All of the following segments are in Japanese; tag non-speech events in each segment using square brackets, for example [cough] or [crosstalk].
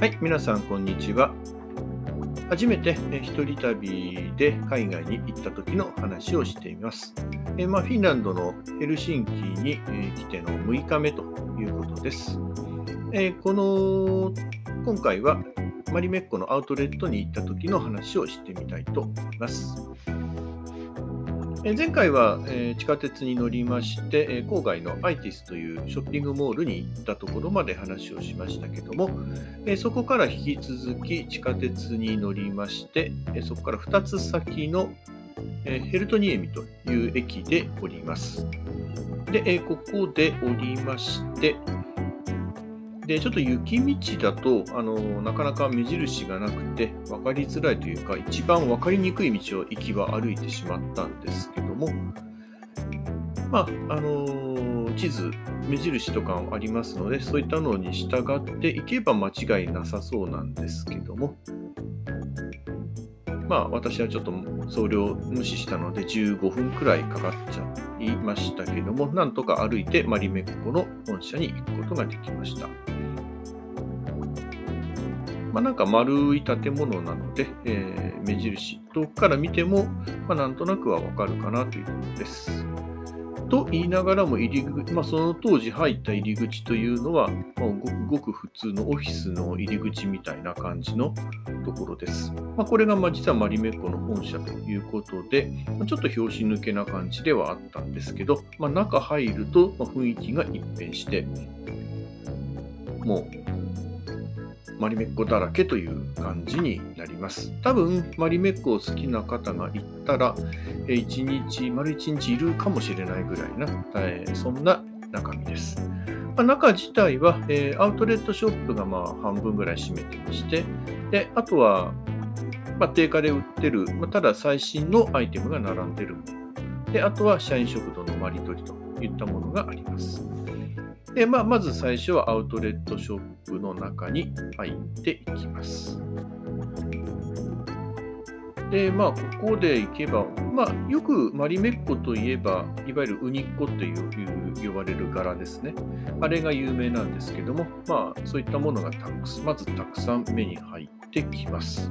はい、皆さん、こんにちは。初めて一人旅で海外に行った時の話をしています。えまあ、フィンランドのヘルシンキに来ての6日目ということです。えこの今回はマリメッコのアウトレットに行った時の話をしてみたいと思います。え前回は、え地下鉄に乗りまして、え郊外のアイティスというショッピングモールに行ったところまで話をしましたけども、えそこから引き続き地下鉄に乗りまして、えそこから2つ先の、えヘルトニエミという駅で降ります。で、えここで降りまして、で、ちょっと雪道だと、あの、なかなか目印がなくて分かりづらいというか、一番分かりにくい道を行きは歩いてしまったんですけども、まあ、あの地図、目印とかありますので、そういったのに従っていけば間違いなさそうなんですけども、まあ、私はちょっと送料無視したので、15分くらいかかっちゃいましたけども、なんとか歩いてマリメッコの本社に行くことができました。まあ、なんか丸い建物なので、えー目印、遠くから見ても、まあ、なんとなくはわかるかなというところです。と言いながらも入り口、まあ、その当時入った入り口というのは、まあ、ごくごく普通のオフィスの入り口みたいな感じのところです。まあ、これがまあ実はマリメッコの本社ということで、まあちょっと拍子抜けな感じではあったんですけど、まあ、中入ると雰囲気が一変して、もうマリメッコだらけという感じになります。多分、マリメッコを好きな方がいたら、えー一日、丸一日いるかもしれないぐらいな、えそんな中身です。まあ、中自体は、えアウトレットショップがまあ半分ぐらい占めてまして、であとは、ま、定価で売ってる、ま、ただ最新のアイテムが並んでる。で、あとは社員食堂のマリトリといったものがあります。でまあ、まず最初はアウトレットショップの中に入っていきます。で、まあ、ここで行けば、まあ、よくマリメッコといえば、いわゆるウニッコといういう呼ばれる柄ですね。あれが有名なんですけども、まあ、そういったものがたくまずたくさん目に入ってきます。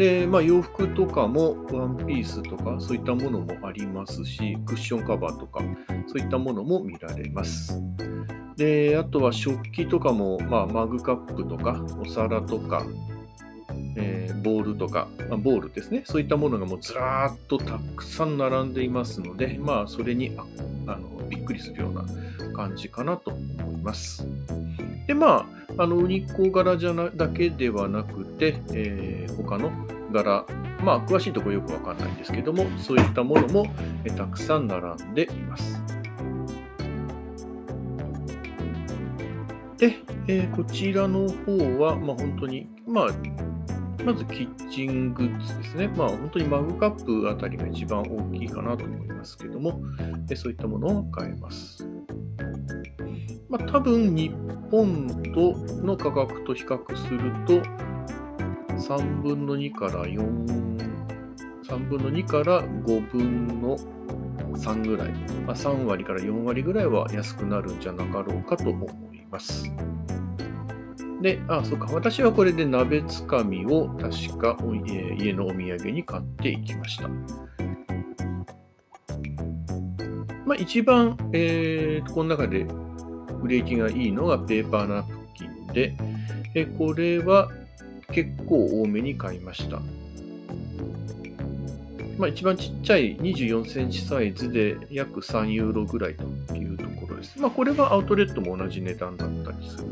で、まあ、洋服とかもワンピースとかそういったものもありますし、クッションカバーとかそういったものも見られます。で、あとは食器とかも、まあ、マグカップとかお皿とか、えーボールとか、まあ、ボールですね、そういったものがもうずらーっとたくさん並んでいますので、まあ、それにああのびっくりするような感じかなと思います。で、まあ、あのウニコ柄じゃなだけではなくて、えー他の柄、まあ、詳しいところよくわかんないんですけども、そういったものもえたくさん並んでいます。で、えーこちらの方は、まあ、本当に、まあ、まずキッチングッズですね。まあ本当にマグカップあたりが一番大きいかなと思いますけども、えそういったものを買えます。まあ多分日本との価格と比較すると、3分の2から4、3分の2から5分の3ぐらい、まあ、3割から4割ぐらいは安くなるんじゃなかろうかと思います。で、あ、そうか。私はこれで鍋つかみを確かえ家のお土産に買っていきました。まあ、一番、えーこの中で売れ行きがいいのがペーパーナプキンで、えこれは結構多めに買いました。まあ、一番ちっちゃい24センチサイズで約3ユーロぐらいというところです。まあ、これはアウトレットも同じ値段だったりする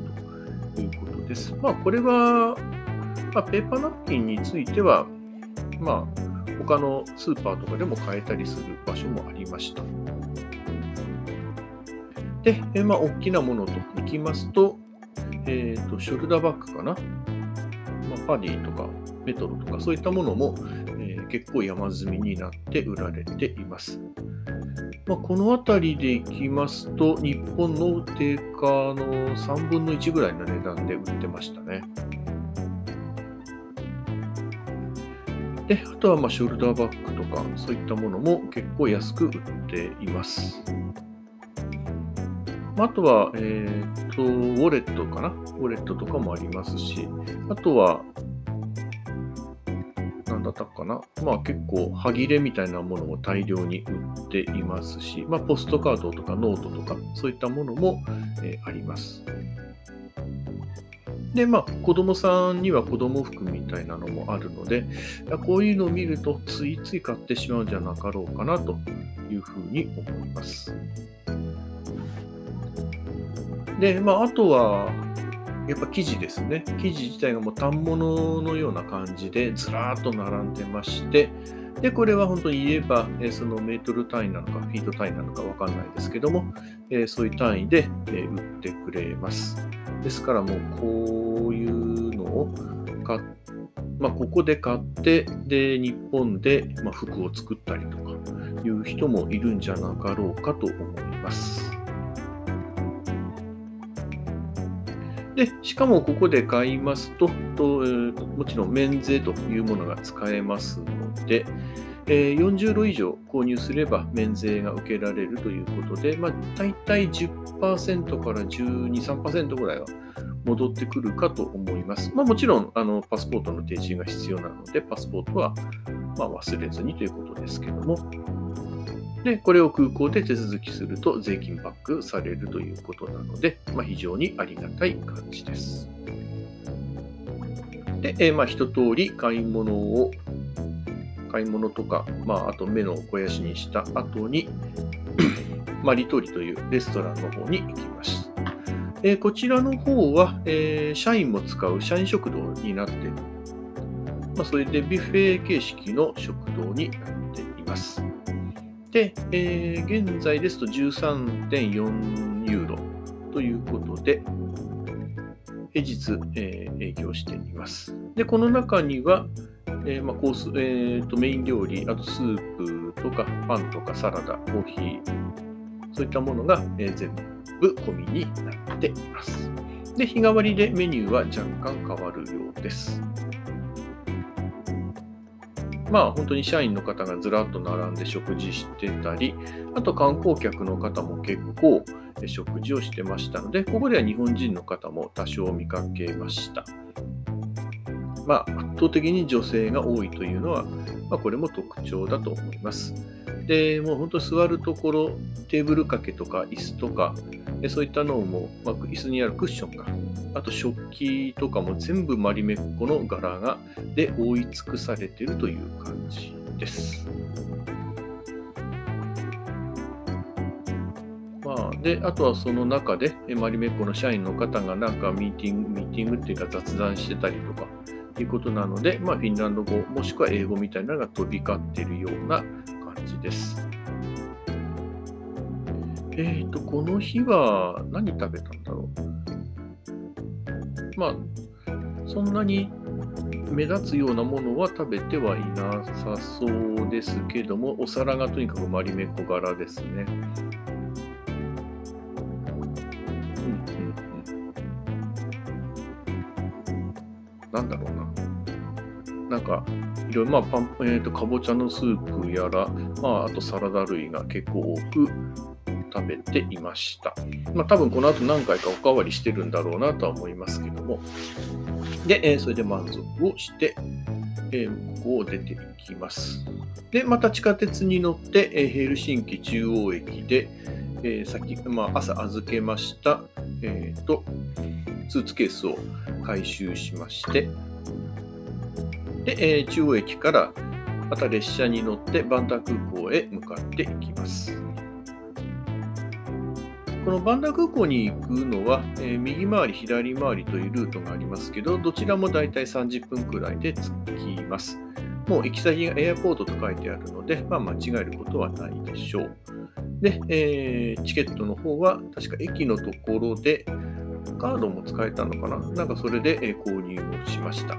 ということです。まあ、これは、まあ、ペーパーナプキンについては、まあ、他のスーパーとかでも買えたりする場所もありました。で、えまあ、大きなものといきますと、えっ、と、ショルダーバッグかな。まあ、パディとかメトロとかそういったものも、えー結構山積みになって売られています。まあ、この辺りでいきますと、日本の定価の3分の1ぐらいの値段で売ってましたね。で、あとはまあショルダーバッグとか、そういったものも結構安く売っています。あとは、えー、と、ウォレットかな？ウォレットとかもありますし、あとは、なんだったかな？まあ結構、端切れみたいなものも大量に売っていますし、まあポストカードとかノートとか、そういったものも、えー、あります。で、まあ、子供さんには子供服みたいなのもあるので、こういうのを見ると、ついつい買ってしまうんじゃなかろうかなというふうに思います。で、まあ、あとは、やっぱ生地ですね。生地自体がもう反物のような感じでずらーっと並んでまして、で、これは本当に言えば、えそのメートル単位なのか、フィート単位なのかわかんないですけども、えそういう単位で、え売ってくれます。ですからもうこういうのを買まあ、ここで買って、で、日本で、ま服を作ったりとかいう人もいるんじゃなかろうかと思います。で、しかもここで買いますと、ともちろん免税というものが使えますので、え40度以上購入すれば免税が受けられるということで、まあ、大体10%から12、3%ぐらいは戻ってくるかと思います。まあ、もちろんあのパスポートの提示が必要なので、パスポートはま忘れずにということですけども、で、これを空港で手続きすると税金バックされるということなので、まあ、非常にありがたい感じです。で、えー、まあ一通り買い物を買い物とか、まあ、あと目の肥やしにした後に [clears throat] マリトリというレストランの方に行きました。えー、こちらの方は、えー、社員も使う社員食堂になって。まあ、それでビュッフェ形式の食堂になっています。で、えー、現在ですと13.4ユーロということで、平日、えー、営業しています。で、この中には、えー、ま、コース、えーと、メイン料理、あとスープとかパンとかサラダ、コーヒー、そういったものが、えー、全部込みになっています。で、日替わりでメニューは若干変わるようです。まあ本当に社員の方がずらっと並んで食事してたり、あと観光客の方も結構食事をしてましたので、ここでは日本人の方も多少見かけました。まあ、圧倒的に女性が多いというのは、まあ、これも特徴だと思います。で、もう本当座るところ、テーブル掛けとか椅子とか、そういったのも、まあ、椅子にあるクッションが、あと食器とかも全部マリメッコの柄がで覆い尽くされているという感じです。まあ、で、あとはその中で、マリメッコの社員の方がなんかミーティング、ミーティングっていうか雑談してたりとか、いうことなので、まあ、フィンランド語、もしくは英語みたいなのが飛び交っているような感じです。えっ、ー、と、この日は何食べたんだろう？まあ、そんなに目立つようなものは食べてはいなさそうですけども、お皿がとにかくマリメコ柄ですね。なんだろう。か、いろいろ、まあ、パン、え、ー、と、かぼちゃのスープやら、まあ、あとサラダ類が結構多く食べていました。まあ、多分この後何回かおかわりしてるんだろうなとは思いますけども。で、えー、それで満足をして、えー、ここを出ていきます。で、また地下鉄に乗って、えー、ヘルシンキ中央駅で、えー、先、まあ、朝預けました、えーと、スーツケースを回収しまして、で、えー、中央駅からまた列車に乗ってバンダ空港へ向かっていきます。このバンダ空港に行くのは、えー、右回り、左回りというルートがありますけど、どちらもだいたい30分くらいで着きます。もう行き先がエアポートと書いてあるので、まあ、間違えることはないでしょう。で、えー、チケットの方は確か駅のところでカードも使えたのかな？なんかそれで、購入をしました。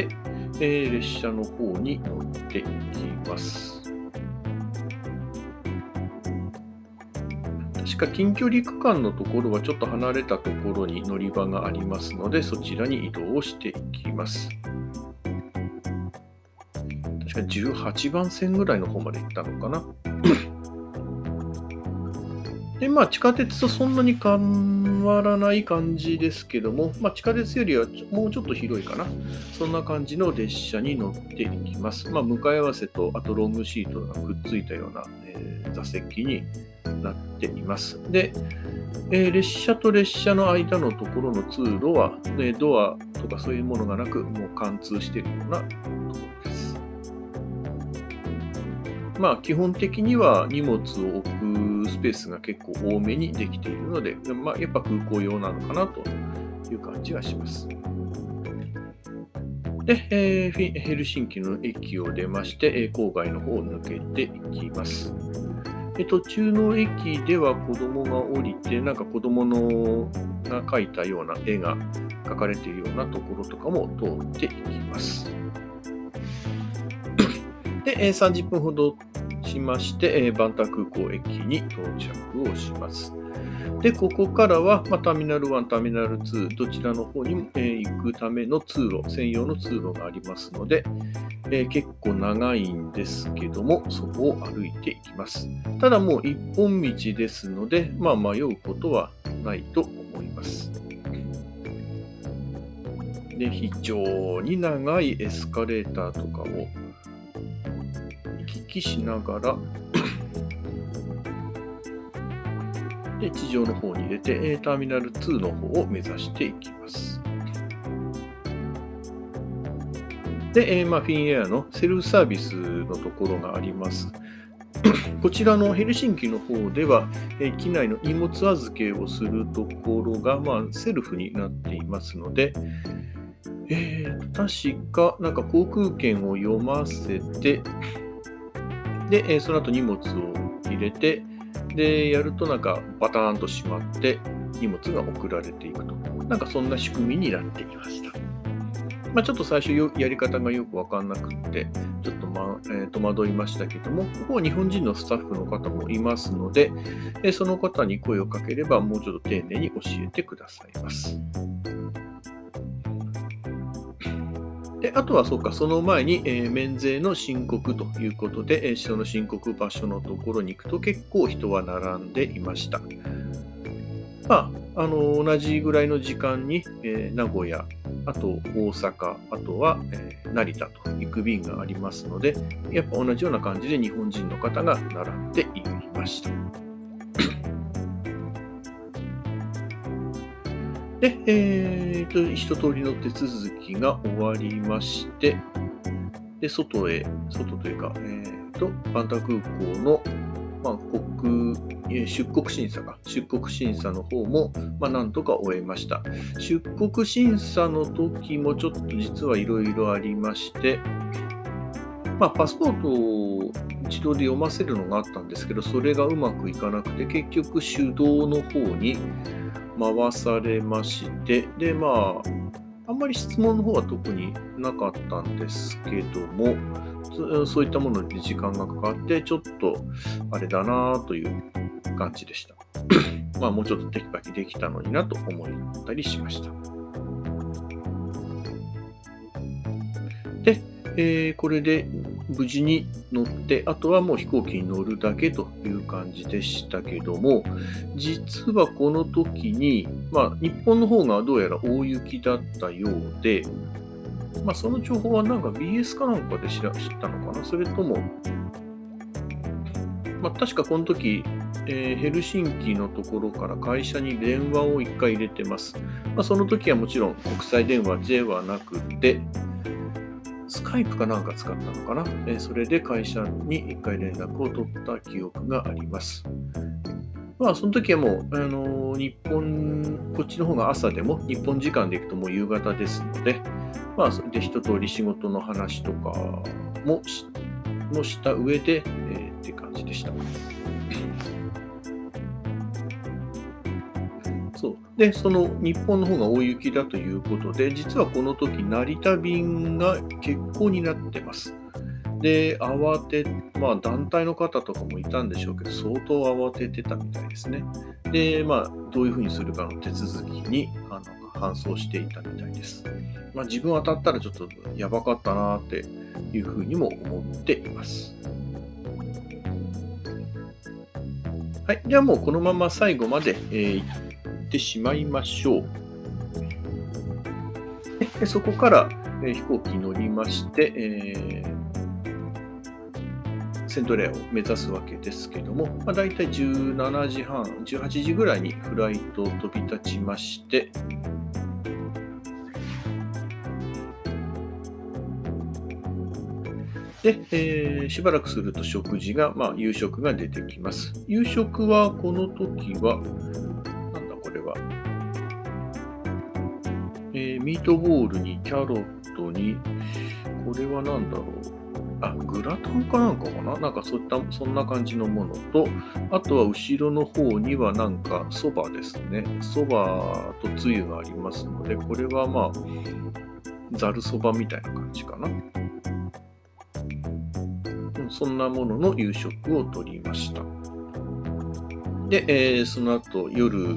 えー、列車の方に乗っていきます。確か近距離区間のところはちょっと離れたところに乗り場がありますので、そちらに移動をしていきます。確か18番線ぐらいの方まで行ったのかな。で、まあ、地下鉄とそんなに変わらない感じですけども、まあ、地下鉄よりはもうちょっと広いかな。そんな感じの列車に乗っていきます。まあ、向かい合わせと、あとロングシートがくっついたような、えー、座席になっています。で、えー、列車と列車の間のところの通路は、ね、ドアとかそういうものがなく、もう貫通しているようなところ。まあ、基本的には荷物を置くスペースが結構多めにできているので、まあ、やっぱ空港用なのかなという感じがします。で、えー、ヘルシンキの駅を出まして、郊外の方を抜けていきます。で途中の駅では子供が降りて、なんか子供のが描いたような絵が描かれているようなところとかも通っていきます。でえ、30分ほどしましてえ、バンタ空港駅に到着をします。で、ここからは、まあ、ターミナル1、ターミナル2、どちらの方に、えー、行くための通路、専用の通路がありますので、えー、結構長いんですけども、そこを歩いていきます。ただもう一本道ですので、まあ、迷うことはないと思います。で、非常に長いエスカレーターとかをきしながら [coughs] で、地上の方に入れて、ターミナル2の方を目指していきます。で、まあ、フィンエアのセルフサービスのところがあります。[coughs] こちらのヘルシンキの方では、え機内の荷物預けをするところが、まあ、セルフになっていますので、えー、確か、なんか航空券を読ませて、で、えその後荷物を入れて、で、やるとなんかバターンと閉まって荷物が送られていくと。なんかそんな仕組みになっていました。まあ、ちょっと最初やり方がよくわかんなくって、ちょっと、まえー、戸惑いましたけども、ここは日本人のスタッフの方もいますので、えその方に声をかければもうちょっと丁寧に教えてくださいます。であとはそうか、その前に、えー、免税の申告ということで、えー、その申告場所のところに行くと結構人は並んでいました。まあ、あの同じぐらいの時間に、えー、名古屋、あと大阪、あとは、えー、成田と行く便がありますので、やっぱ同じような感じで日本人の方が並んでいました。で、えーと、一通りの手続きが終わりまして、で、外へ、外というか、えーと、バンタ空港の、まあ、国、出国審査が、出国審査の方も、まあ、なんとか終えました。出国審査の時もちょっと実はいろいろありまして、まあ、パスポートを自動で読ませるのがあったんですけど、それがうまくいかなくて、結局手動の方に、回されまして、で、まあ、あんまり質問の方は特になかったんですけども、そういったものに時間がかかって、ちょっとあれだなという感じでした。[coughs] まあ、もうちょっとテキパキできたのになと思ったりしました。で、えー、これで無事に乗って、あとはもう飛行機に乗るだけという感じでしたけども、実はこの時に、まあ、日本の方がどうやら大雪だったようで、まあ、その情報はなんか BS かなんかで知ったのかな？それとも、まあ、確かこの時、えー、ヘルシンキのところから会社に電話を1回入れてます。まあ、その時はもちろん国際電話ではなくて、スカイプかなんか使ったのかな、えそれで会社に1回連絡を取った記憶があります。まあ、その時はもう、あのー、日本、こっちの方が朝でも、日本時間で行くともう夕方ですので、まあ、それで一通り仕事の話とかもしもした上で、えー、って感じでした。そうで、その日本の方が大雪だということで、実はこの時、成田便が欠航になってます。で、慌て、まあ団体の方とかもいたんでしょうけど、相当慌ててたみたいですね。で、まあ、どういうふうにするかの手続きにあの搬送していたみたいです。まあ、自分当たったらちょっとやばかったなっていうふうにも思っています。はい。ではもうこのまま最後まで、えー、行ってしまいましょう。でそこから、え、飛行機乗りまして、えーセントレアを目指すわけですけども、まあ、大体17時半、18時ぐらいにフライト飛び立ちまして、で、えー、しばらくすると食事が、まあ、夕食が出てきます。夕食はこの時は、れは、えー、ミートボールにキャロットに、これは何だろう。あ、グラタンかなんかかな？なんかそういった、そんな感じのものと、あとは後ろの方にはなんかそばですね。そばとつゆがありますので、これはまあ、ざるそばみたいな感じかな。そんなものの夕食をとりました。で、えー、その後夜、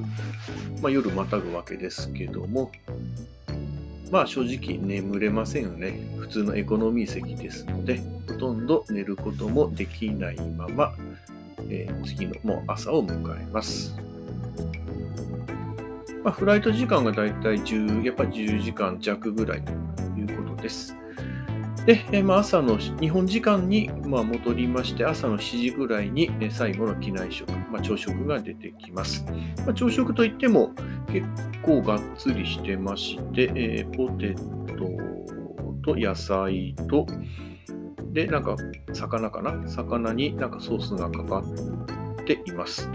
まあ、夜またぐわけですけども、まあ正直眠れませんよね。普通のエコノミー席ですので、ほとんど寝ることもできないまま、えー、次のもう朝を迎えます。まあ、フライト時間がだいたい10、やっぱ10時間弱ぐらいということです。で、えまあ、朝の日本時間にまあ戻りまして、朝の7時ぐらいに最後の機内食、まあ、朝食が出てきます。まあ、朝食といっても結構がっつりしてまして、えー、ポテトと野菜と、で、なんか魚かな？魚になんかソースがかかっています。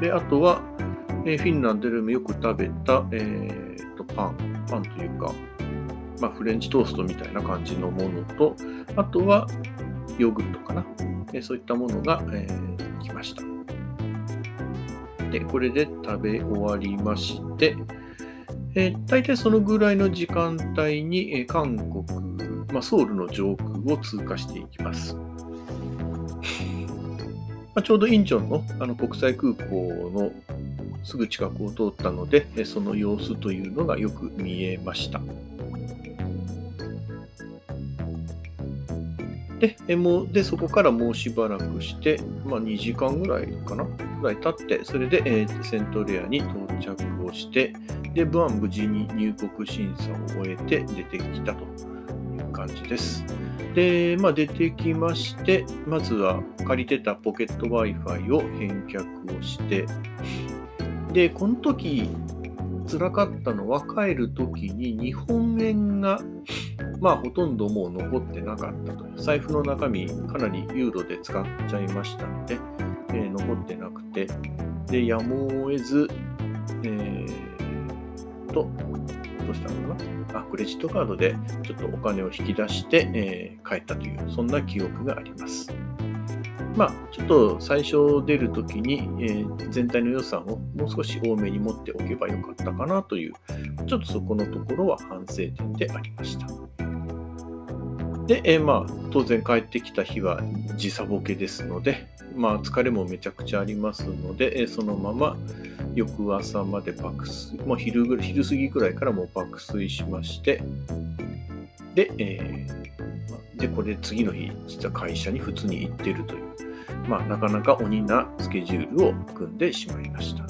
で、あとは、えー、フィンランドでもよく食べた、えー、とパン、パンというか、まあ、フレンチトーストみたいな感じのものと、あとはヨーグルトかな。えそういったものが、えー、来ました。で、これで食べ終わりまして、えー、大体そのぐらいの時間帯に、えー、韓国、まあ、ソウルの上空を通過していきます。まあ、ちょうどインチョンのあの国際空港のすぐ近くを通ったので、その様子というのがよく見えました。で、もでそこからもうしばらくして、まあ、2時間ぐらいかな、ぐらい経って、それで、えー、セントレアに到着をして、で、ブアン無事に入国審査を終えて出てきたという感じです。で、まあ、出てきまして、まずは借りてたポケット Wi-Fi を返却をして、で、この時、辛かったのは帰る時に日本円がまあほとんどもう残ってなかったと。財布の中身かなりユーロで使っちゃいましたので、えー、残ってなくて、で、やむを得ず、えー、と、どうしたのかな？あ、クレジットカードでちょっとお金を引き出して、えー、帰ったという、そんな記憶があります。まあ、ちょっと最初出るときに、えー、全体の予算をもう少し多めに持っておけばよかったかなという、ちょっとそこのところは反省点でありました。で、え、まあ、当然帰ってきた日は時差ボケですので、まあ、疲れもめちゃくちゃありますので、え、そのまま翌朝まで爆睡、もう昼ぐ昼過ぎくらいからもう爆睡しまして、で、えー、で、これ次の日、実は会社に普通に行ってるという、まあ、なかなか鬼なスケジュールを組んでしまいました。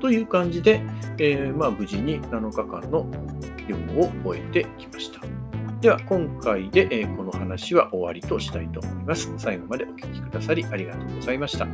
という感じで、えー、まあ、無事に7日間の旅行を終えてきました。では、今回で、え、この話は終わりとしたいと思います。最後までお聴きくださりありがとうございました。